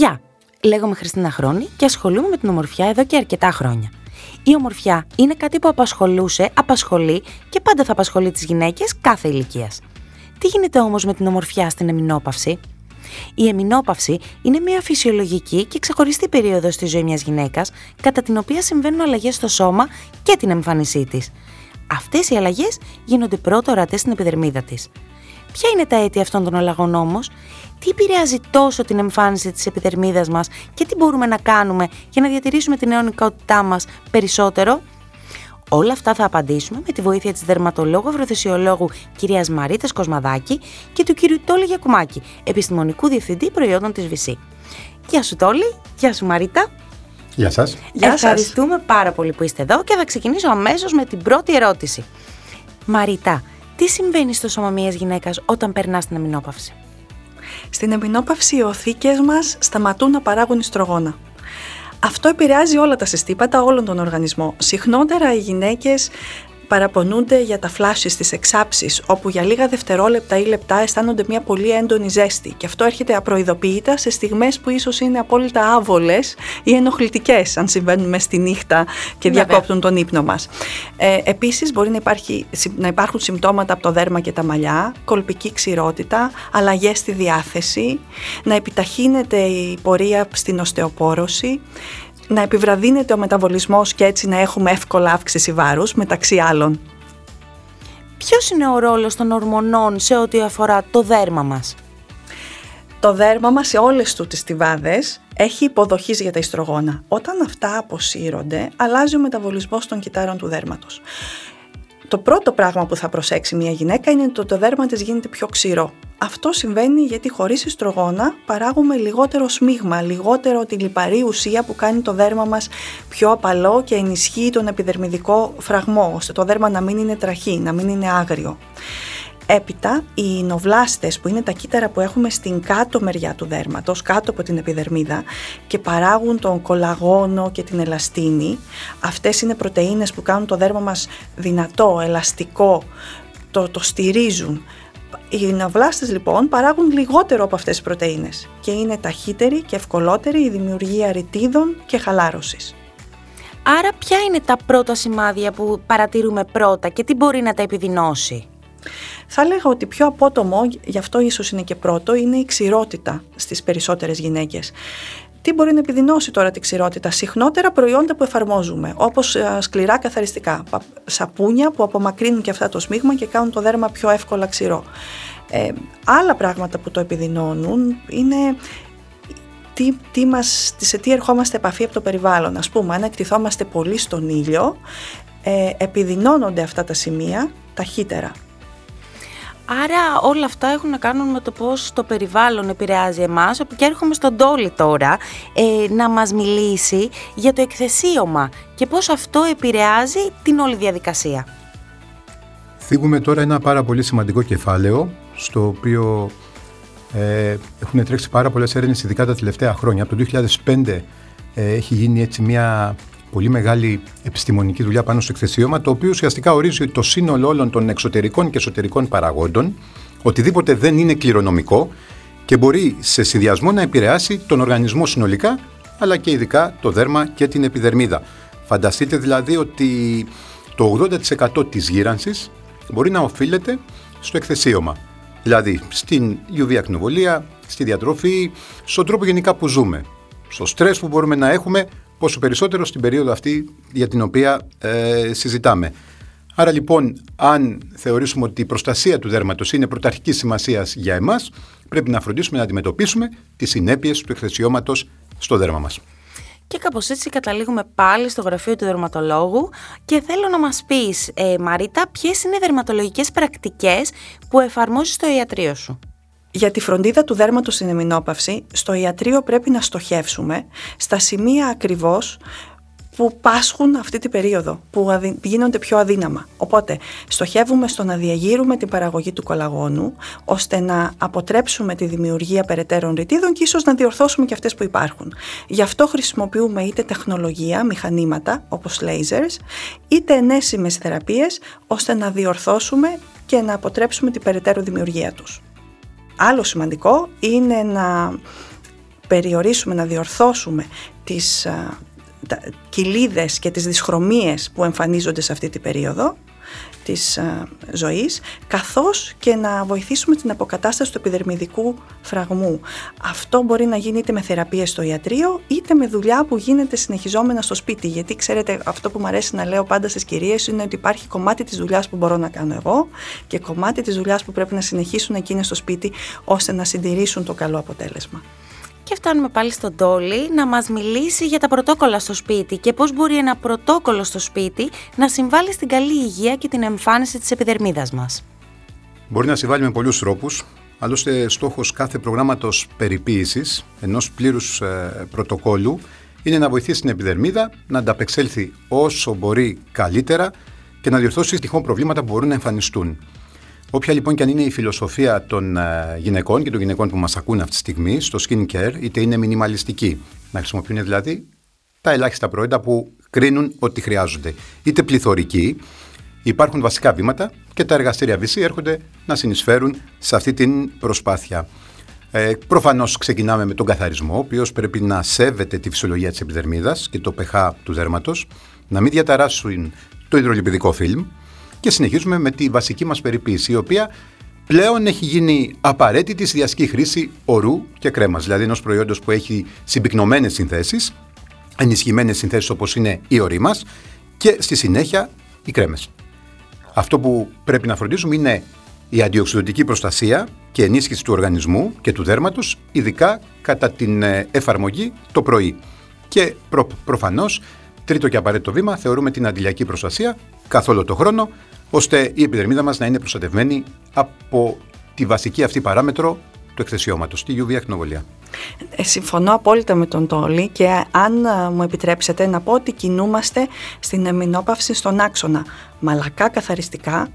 Γεια, λέγομαι Χριστίνα Χρόνη και ασχολούμαι με την ομορφιά εδώ και αρκετά χρόνια. Η ομορφιά είναι κάτι που απασχολούσε, απασχολεί και πάντα θα απασχολεί τις γυναίκες κάθε ηλικίας. Τι γίνεται όμως με την ομορφιά στην εμεινόπαυση; Η εμεινόπαυση είναι μια φυσιολογική και ξεχωριστή περίοδος στη ζωή μιας γυναίκας, κατά την οποία συμβαίνουν αλλαγές στο σώμα και την εμφάνισή της. Αυτές οι αλλαγές γίνονται πρώτα ορατές στην επιδερμίδα της. Ποια είναι τα αίτια αυτών των αλλαγών όμως, τι επηρεάζει τόσο την εμφάνιση της επιδερμίδας μας και τι μπορούμε να κάνουμε για να διατηρήσουμε την αιωνικότητά μας περισσότερο; Όλα αυτά θα απαντήσουμε με τη βοήθεια της δερματολόγου ευρωθεσιολόγου κυρίας Μαρίτας Κοσμαδάκη και του κυρίου Τόλη Γιακουμάκη, επιστημονικού διευθυντή προϊόντων της ΒΥΣΥ. Γεια σου Τόλη, γεια σου Μαρίτα. Γεια σας. Γεια Ευχαριστούμε πάρα πολύ που είστε εδώ και θα ξεκινήσω αμέσως με την πρώτη ερώτηση. Μαρίτα, τι συμβαίνει στο σώμα μιας γυναίκας όταν περνάς στην αμινόπαυση. Στην εμεινόπαυση οι οθήκες μας σταματούν να παράγουν ιστρογόνα. Αυτό επηρεάζει όλα τα συστήματα, όλον τον οργανισμό. Συχνότερα οι γυναίκες παραπονούνται για τα φλάσσεις της εξάψεις, όπου για λίγα δευτερόλεπτα ή λεπτά αισθάνονται μια πολύ έντονη ζέστη. Και αυτό έρχεται απροειδοποιητά σε στιγμές που ίσως είναι απόλυτα άβολες ή ενοχλητικές, αν συμβαίνουν μέσα στη νύχτα και διακόπτουν τον ύπνο μας. Ε, επίσης μπορεί να, υπάρχει, να υπάρχουν συμπτώματα από το δέρμα και τα μαλλιά, κολπική ξηρότητα, αλλαγές στη διάθεση, να επιταχύνεται η πορεία στην οστεοπόρωση, να επιβραδύνεται ο μεταβολισμός και έτσι να έχουμε εύκολα αύξηση βάρους μεταξύ άλλων. Ποιος είναι ο ρόλος των ορμονών σε ό,τι αφορά το δέρμα μας; Το δέρμα μας σε όλες του τις τυβάδες έχει υποδοχής για τα ιστρογόνα. Όταν αυτά αποσύρονται, αλλάζει ο μεταβολισμός των κυτάρων του δέρματος. Το πρώτο πράγμα που θα προσέξει μια γυναίκα είναι ότι το δέρμα της γίνεται πιο ξηρό. Αυτό συμβαίνει γιατί χωρίς ιστρογόνα παράγουμε λιγότερο σμίγμα, λιγότερο τη λιπαρή ουσία που κάνει το δέρμα μας πιο απαλό και ενισχύει τον επιδερμιδικό φραγμό, ώστε το δέρμα να μην είναι τραχή, να μην είναι άγριο. Έπειτα, οι νοβλάστες που είναι τα κύτταρα που έχουμε στην κάτω μεριά του δέρματος, κάτω από την επιδερμίδα και παράγουν τον κολαγόνο και την ελαστίνη, αυτές είναι πρωτεΐνες που κάνουν το δέρμα μας δυνατό, ελαστικό, το, το στηρίζουν. Οι ναυλάστες λοιπόν παράγουν λιγότερο από αυτές τις πρωτεΐνες και είναι ταχύτερη και ευκολότερη η δημιουργία ρητίδων και χαλάρωσης. Άρα ποια είναι τα πρώτα σημάδια που παρατηρούμε πρώτα και τι μπορεί να τα επιδεινώσει; Θα έλεγα ότι πιο απότομο, γι' αυτό ίσως είναι και πρώτο, είναι η ξηρότητα στις περισσότερες γυναίκες. Τι μπορεί να επιδεινώσει τώρα τη ξηρότητα, συχνότερα προϊόντα που εφαρμόζουμε, όπως ε, σκληρά καθαριστικά, σαπούνια που απομακρύνουν και αυτά το σμίγμα και κάνουν το δέρμα πιο εύκολα ξηρό. Ε, άλλα πράγματα που το επιδεινώνουν είναι τι, τι μας, σε τι ερχόμαστε επαφή από το περιβάλλον. Ας πούμε, αν εκτιθόμαστε πολύ στον ήλιο, ε, επιδεινώνονται αυτά τα σημεία ταχύτερα. Άρα όλα αυτά έχουν να κάνουν με το πώς το περιβάλλον επηρεάζει εμάς και έρχομαι στον Τόλι τώρα ε, να μας μιλήσει για το εκθεσίωμα και πώς αυτό επηρεάζει την όλη διαδικασία. Θίγουμε τώρα ένα πάρα πολύ σημαντικό κεφάλαιο στο οποίο ε, έχουν τρέξει πάρα πολλές έρευνες ειδικά τα τελευταία χρόνια. Από το 2005 ε, έχει γίνει έτσι μια πολύ μεγάλη επιστημονική δουλειά πάνω στο εκθεσίωμα, το οποίο ουσιαστικά ορίζει το σύνολο όλων των εξωτερικών και εσωτερικών παραγόντων, οτιδήποτε δεν είναι κληρονομικό και μπορεί σε συνδυασμό να επηρεάσει τον οργανισμό συνολικά, αλλά και ειδικά το δέρμα και την επιδερμίδα. Φανταστείτε δηλαδή ότι το 80% της γύρανσης μπορεί να οφείλεται στο εκθεσίωμα. Δηλαδή στην UV ακτινοβολία, στη διατροφή, στον τρόπο γενικά που ζούμε, στο στρες που μπορούμε να έχουμε πόσο περισσότερο στην περίοδο αυτή για την οποία ε, συζητάμε. Άρα λοιπόν, αν θεωρήσουμε ότι η προστασία του δέρματος είναι πρωταρχικής σημασίας για εμάς, πρέπει να φροντίσουμε να αντιμετωπίσουμε τις συνέπειες του εκθεσιώματος στο δέρμα μας. Και κάπως έτσι καταλήγουμε πάλι στο γραφείο του δερματολόγου και θέλω να μας πεις, ε, Μαρίτα, ποιες είναι οι δερματολογικές πρακτικές που εφαρμόζεις στο ιατρείο σου; Για τη φροντίδα του δέρματος στην εμεινόπαυση, στο ιατρείο πρέπει να στοχεύσουμε στα σημεία ακριβώς που πάσχουν αυτή την περίοδο, που γίνονται πιο αδύναμα. Οπότε, στοχεύουμε στο να διαγείρουμε την παραγωγή του κολαγόνου, ώστε να αποτρέψουμε τη δημιουργία περαιτέρων ρητίδων και ίσως να διορθώσουμε και αυτές που υπάρχουν. Γι' αυτό χρησιμοποιούμε είτε τεχνολογία, μηχανήματα, όπως lasers, είτε ενέσιμες θεραπείες, ώστε να διορθώσουμε και να αποτρέψουμε την περαιτέρω δημιουργία τους. Άλλο σημαντικό είναι να περιορίσουμε, να διορθώσουμε τις κοιλίδες και τις δυσχρωμίες που εμφανίζονται σε αυτή την περίοδο της α, ζωής, καθώς και να βοηθήσουμε την αποκατάσταση του επιδερμιδικού φραγμού. Αυτό μπορεί να γίνει είτε με θεραπεία στο ιατρείο, είτε με δουλειά που γίνεται συνεχιζόμενα στο σπίτι. Γιατί ξέρετε, αυτό που μου αρέσει να λέω πάντα στις κυρίες είναι ότι υπάρχει κομμάτι της δουλειάς που μπορώ να κάνω εγώ και κομμάτι της δουλειάς που πρέπει να συνεχίσουν εκείνες στο σπίτι ώστε να συντηρήσουν το καλό αποτέλεσμα. Και φτάνουμε πάλι στον Τόλι να μας μιλήσει για τα πρωτόκολλα στο σπίτι και πώς μπορεί ένα πρωτόκολλο στο σπίτι να συμβάλλει στην καλή υγεία και την εμφάνιση της επιδερμίδας μας. Μπορεί να συμβάλλει με πολλούς τρόπους. Άλλωστε, στόχος κάθε προγράμματος περιποίησης ενός πλήρους ε, πρωτοκόλλου είναι να βοηθήσει την επιδερμίδα να ανταπεξέλθει όσο μπορεί καλύτερα και να διορθώσει τυχόν προβλήματα που μπορούν να εμφανιστούν. Όποια λοιπόν και αν είναι η φιλοσοφία των ε, γυναικών και των γυναικών που μας ακούν αυτή τη στιγμή στο skin care, είτε είναι μινιμαλιστική, να χρησιμοποιούν δηλαδή τα ελάχιστα προϊόντα που κρίνουν ότι χρειάζονται, είτε πληθωρική, υπάρχουν βασικά βήματα και τα εργαστήρια VC έρχονται να συνεισφέρουν σε αυτή την προσπάθεια. Ε, Προφανώς ξεκινάμε με τον καθαρισμό, ο οποίος πρέπει να σέβεται τη φυσιολογία της επιδερμίδας και το pH του δέρματος, να μην διαταράσσουν το υδρολιπιδικό φιλμ, και συνεχίζουμε με τη βασική μας περιποίηση, η οποία πλέον έχει γίνει απαραίτητη στη διασκή χρήση ορού και κρέμας, δηλαδή ενός προϊόντος που έχει συμπυκνωμένες συνθέσεις, ενισχυμένες συνθέσεις όπως είναι η ορή μας και στη συνέχεια οι κρέμες. Αυτό που πρέπει να φροντίζουμε είναι η αντιοξυδοτική προστασία και ενίσχυση του οργανισμού και του δέρματος, ειδικά κατά την ε, εφαρμογή το πρωί. Και προ, προφανώς, τρίτο και απαραίτητο βήμα, θεωρούμε την αντιλιακή προστασία καθ' όλο το χρόνο, ώστε η επιδερμίδα μας να είναι προστατευμένη από τη βασική αυτή παράμετρο του εκθεσιώματος, τη UV ακτινοβολία. Ε, συμφωνώ απόλυτα με τον Τόλι και αν ε, μου επιτρέψετε να πω ότι κινούμαστε στην εμεινόπαυση στον άξονα μαλακά καθαριστικά,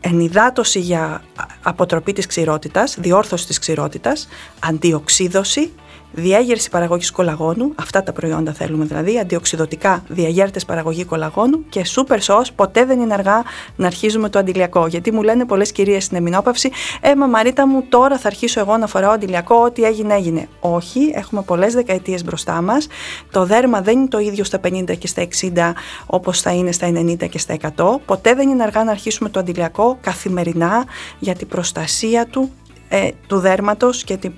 ενυδάτωση για αποτροπή της ξηρότητας, διόρθωση της ξηρότητας, αντιοξίδωση διέγερση παραγωγής κολαγόνου, αυτά τα προϊόντα θέλουμε δηλαδή, αντιοξυδοτικά διαγέρτες παραγωγή κολαγόνου και super sauce, ποτέ δεν είναι αργά να αρχίζουμε το αντιλιακό. Γιατί μου λένε πολλές κυρίες στην εμεινόπαυση, Ε, μα Μαρίτα μου, τώρα θα αρχίσω εγώ να φοράω αντιλιακό, ό,τι έγινε έγινε. Όχι, έχουμε πολλές δεκαετίες μπροστά μας. Το δέρμα δεν είναι το ίδιο στα 50 και στα 60 όπως θα είναι στα 90 και στα 100. Ποτέ δεν είναι αργά να αρχίσουμε το αντιλιακό καθημερινά για την προστασία του ε, του δέρματος και την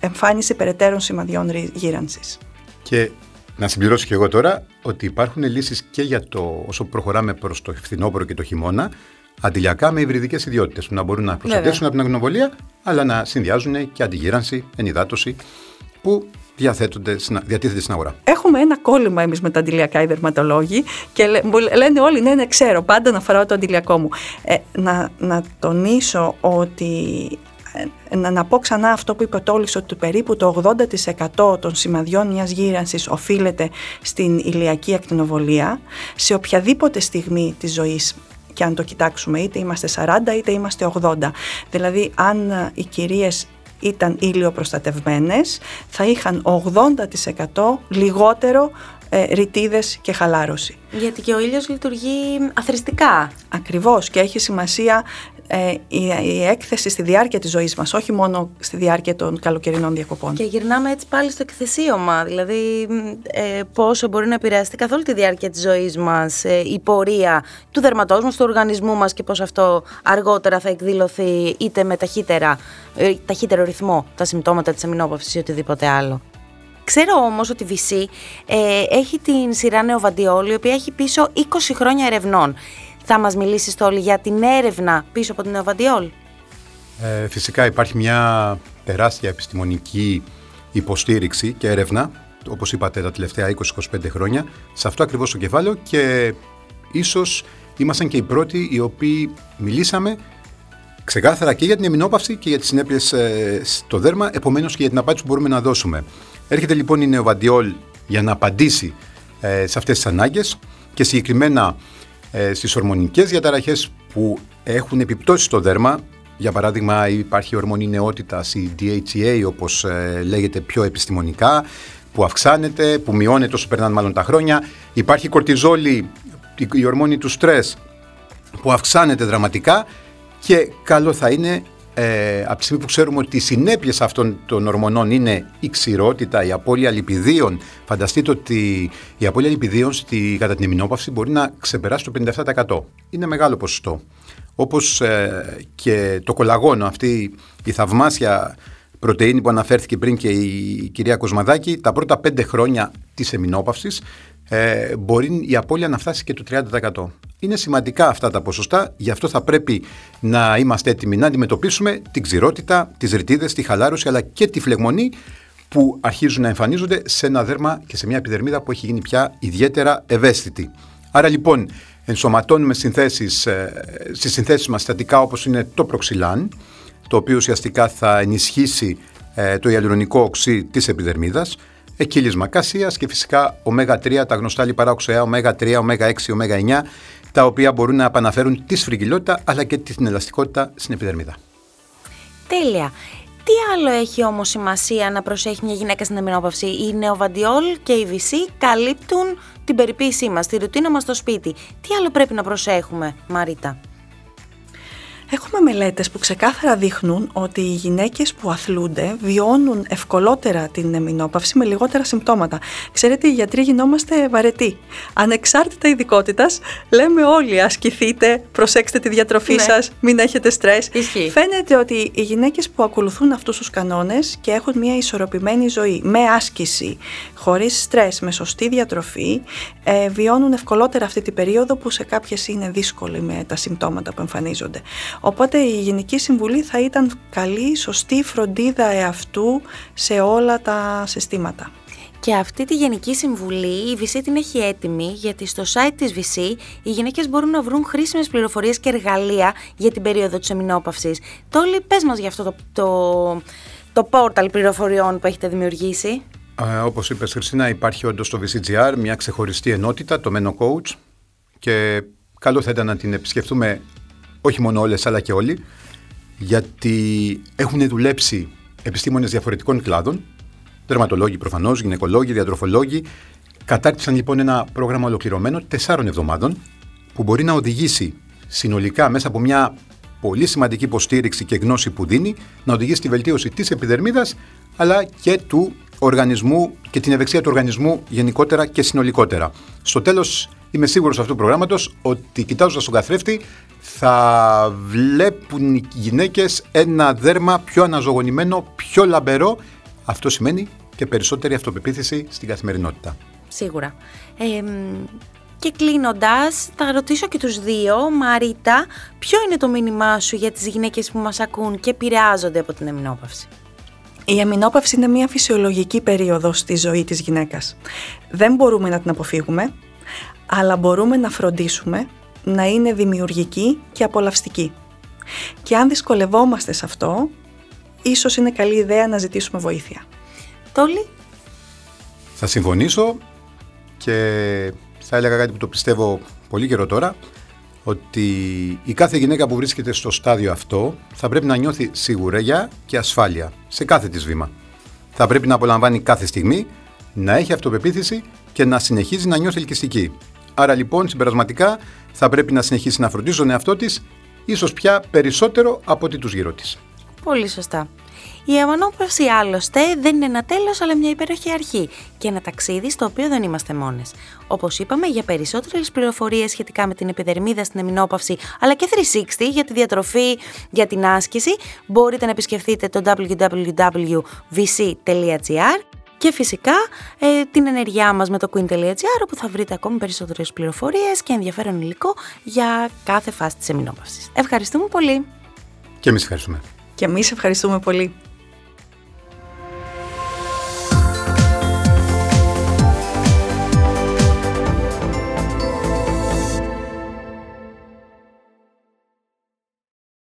εμφάνιση περαιτέρω σημαδιών γύρανσης. Και να συμπληρώσω και εγώ τώρα ότι υπάρχουν λύσεις και για το όσο προχωράμε προς το φθινόπωρο και το χειμώνα αντιλιακά με υβριδικές ιδιότητες που να μπορούν να προστατεύσουν από την αγνοβολία αλλά να συνδυάζουν και αντιγύρανση, ενυδάτωση που διαθέτονται, διατίθεται στην αγορά. Έχουμε ένα κόλλημα εμείς με τα αντιλιακά οι δερματολόγοι και λένε όλοι ναι, ναι, ξέρω, πάντα να φοράω το αντιλιακό μου. Ε, να, να τονίσω ότι ε, να, να πω ξανά αυτό που είπε ο Τόλης ότι περίπου το 80% των σημαδιών μιας γύρανσης οφείλεται στην ηλιακή ακτινοβολία σε οποιαδήποτε στιγμή της ζωής και αν το κοιτάξουμε είτε είμαστε 40 είτε είμαστε 80. Δηλαδή αν ε, οι κυρίες ήταν ηλιοπροστατευμένες θα είχαν 80% λιγότερο ε, ρητίδες και χαλάρωση. Γιατί και ο ήλιος λειτουργεί αθρηστικά. Ακριβώς και έχει σημασία ε, η, η, έκθεση στη διάρκεια της ζωής μας, όχι μόνο στη διάρκεια των καλοκαιρινών διακοπών. Και γυρνάμε έτσι πάλι στο εκθεσίωμα, δηλαδή ε, πόσο μπορεί να επηρεαστεί καθ' όλη τη διάρκεια της ζωής μας ε, η πορεία του δερματός μας, του οργανισμού μας και πώς αυτό αργότερα θα εκδηλωθεί είτε με ταχύτερα, ε, ταχύτερο ρυθμό τα συμπτώματα της αμυνόπαυσης ή οτιδήποτε άλλο. Ξέρω όμως ότι η VC ε, έχει την σειρά Νεοβαντιόλ, η οποία έχει πίσω 20 χρόνια ερευνών. Θα μας μιλήσεις τώρα για την έρευνα πίσω από την Νεοβαντιόλ; Ε, φυσικά υπάρχει μια τεράστια επιστημονική υποστήριξη και έρευνα, όπως είπατε τα τελευταία 20-25 χρόνια, σε αυτό ακριβώς το κεφάλαιο και ίσως ήμασταν και οι πρώτοι οι οποίοι μιλήσαμε ξεκάθαρα και για την εμεινόπαυση και για τις συνέπειες ε, στο δέρμα, επομένως και για την απάντηση που μπορούμε να δώσουμε. Έρχεται λοιπόν η Νεοβαντιόλ για να απαντήσει ε, σε αυτές τις ανάγκες και συγκεκριμένα ε, στις ορμονικές διαταραχές που έχουν επιπτώσεις στο δέρμα. Για παράδειγμα υπάρχει η ορμονή νεότητας, η DHEA όπως ε, λέγεται πιο επιστημονικά, που αυξάνεται, που μειώνεται όσο περνάνε μάλλον τα χρόνια. Υπάρχει η κορτιζόλη, η, η ορμόνη του στρες που αυξάνεται δραματικά και καλό θα είναι ε, από τη στιγμή που ξέρουμε ότι οι συνέπειες αυτών των ορμονών είναι η ξηρότητα, η απώλεια λιπιδίων, φανταστείτε ότι η απώλεια λιπιδίων στη, κατά την ημινόπαυση μπορεί να ξεπεράσει το 57%. Είναι μεγάλο ποσοστό. Όπως ε, και το κολαγόνο, αυτή η θαυμάσια πρωτεΐνη που αναφέρθηκε πριν και η κυρία Κοσμαδάκη, τα πρώτα πέντε χρόνια της εμινόπαυσης ε, μπορεί η απώλεια να φτάσει και το 30%. Είναι σημαντικά αυτά τα ποσοστά, γι' αυτό θα πρέπει να είμαστε έτοιμοι να αντιμετωπίσουμε την ξηρότητα, τις ρητίδες, τη χαλάρωση αλλά και τη φλεγμονή που αρχίζουν να εμφανίζονται σε ένα δέρμα και σε μια επιδερμίδα που έχει γίνει πια ιδιαίτερα ευαίσθητη. Άρα λοιπόν ενσωματώνουμε συνθέσεις, ε, στις συνθέσεις μας στατικά όπως είναι το προξυλάν, το οποίο ουσιαστικά θα ενισχύσει ε, το ιαλουρονικό οξύ της επιδερμίδας, εκκύλισμα κασίας και φυσικά ω3, τα γνωστά λιπαρά οξέα, ω3, ω6, ω9, τα οποία μπορούν να επαναφέρουν τη σφριγγυλότητα αλλά και την ελαστικότητα στην επιδερμίδα. Τέλεια. Τι άλλο έχει όμως σημασία να προσέχει μια γυναίκα στην εμινόπαυση. Η νεοβαντιόλ και η VC καλύπτουν την περιποίησή μας, τη ρουτίνα μας στο σπίτι. Τι άλλο πρέπει να προσέχουμε, Μαρίτα; Έχουμε μελέτες που ξεκάθαρα δείχνουν ότι οι γυναίκες που αθλούνται βιώνουν ευκολότερα την εμεινόπαυση με λιγότερα συμπτώματα. Ξέρετε, οι γιατροί γινόμαστε βαρετοί. Ανεξάρτητα ειδικότητας, λέμε όλοι ασκηθείτε, προσέξτε τη διατροφή ναι. σας, μην έχετε στρες. Φαίνεται ότι οι γυναίκες που ακολουθούν αυτούς τους κανόνες και έχουν μια ισορροπημένη ζωή με άσκηση, χωρίς στρες, με σωστή διατροφή, ε, βιώνουν ευκολότερα αυτή την περίοδο που σε κάποιες είναι δύσκολη με τα συμπτώματα που εμφανίζονται. Οπότε η Γενική Συμβουλή θα ήταν καλή, σωστή φροντίδα εαυτού σε όλα τα συστήματα. Και αυτή τη Γενική Συμβουλή η VC την έχει έτοιμη γιατί στο site της VC οι γυναίκες μπορούν να βρουν χρήσιμες πληροφορίες και εργαλεία για την περίοδο της εμεινόπαυσης. Τόλι, πες μας για αυτό το, το, το πόρταλ πληροφοριών που έχετε δημιουργήσει. Ε, όπως είπες Χριστίνα υπάρχει όντως στο VCGR μια ξεχωριστή ενότητα, το Meno Coach και καλό θα ήταν να την επισκεφτούμε όχι μόνο όλες αλλά και όλοι, γιατί έχουν δουλέψει επιστήμονες διαφορετικών κλάδων, δερματολόγοι προφανώς, γυναικολόγοι, διατροφολόγοι, κατάρτισαν λοιπόν ένα πρόγραμμα ολοκληρωμένο τεσσάρων εβδομάδων που μπορεί να οδηγήσει συνολικά μέσα από μια πολύ σημαντική υποστήριξη και γνώση που δίνει να οδηγήσει στη βελτίωση της επιδερμίδας αλλά και του οργανισμού και την ευεξία του οργανισμού γενικότερα και συνολικότερα. Στο τέλος είμαι σίγουρος αυτού του προγράμματος ότι κοιτάζοντας τον καθρέφτη θα βλέπουν οι γυναίκες ένα δέρμα πιο αναζωογονημένο, πιο λαμπερό. Αυτό σημαίνει και περισσότερη αυτοπεποίθηση στην καθημερινότητα. Σίγουρα. Ε, και κλείνοντας, θα ρωτήσω και τους δύο, Μαρίτα, ποιο είναι το μήνυμά σου για τις γυναίκες που μας ακούν και επηρεάζονται από την εμεινόπαυση. Η εμεινόπαυση είναι μια φυσιολογική περίοδος στη ζωή της γυναίκας. Δεν μπορούμε να την αποφύγουμε, αλλά μπορούμε να φροντίσουμε να είναι δημιουργική και απολαυστική. Και αν δυσκολευόμαστε σε αυτό, ίσως είναι καλή ιδέα να ζητήσουμε βοήθεια. Τόλι; Θα συμφωνήσω και θα έλεγα κάτι που το πιστεύω πολύ καιρό τώρα, ότι η κάθε γυναίκα που βρίσκεται στο στάδιο αυτό θα πρέπει να νιώθει σιγουρέγια και ασφάλεια σε κάθε της βήμα. Θα πρέπει να απολαμβάνει κάθε στιγμή, να έχει αυτοπεποίθηση και να συνεχίζει να νιώθει ελκυστική. Άρα λοιπόν συμπερασματικά θα πρέπει να συνεχίσει να φροντίζει τον εαυτό της ίσως πια περισσότερο από ό,τι τους γύρω της. Πολύ σωστά. Η αιμονόπαυση άλλωστε δεν είναι ένα τέλος, αλλά μια υπέροχη αρχή και ένα ταξίδι στο οποίο δεν είμαστε μόνες. Όπως είπαμε, για περισσότερες πληροφορίες σχετικά με την επιδερμίδα στην εμινόπαυση, αλλά και 360 για τη διατροφή, για την άσκηση, μπορείτε να επισκεφτείτε το www.vc.gr και φυσικά ε, την ενεργειά μας με το queen.gr όπου θα βρείτε ακόμη περισσότερες πληροφορίες και ενδιαφέρον υλικό για κάθε φάση της εμεινόπαυσης. Ευχαριστούμε πολύ. Και εμείς ευχαριστούμε. Και εμείς ευχαριστούμε πολύ.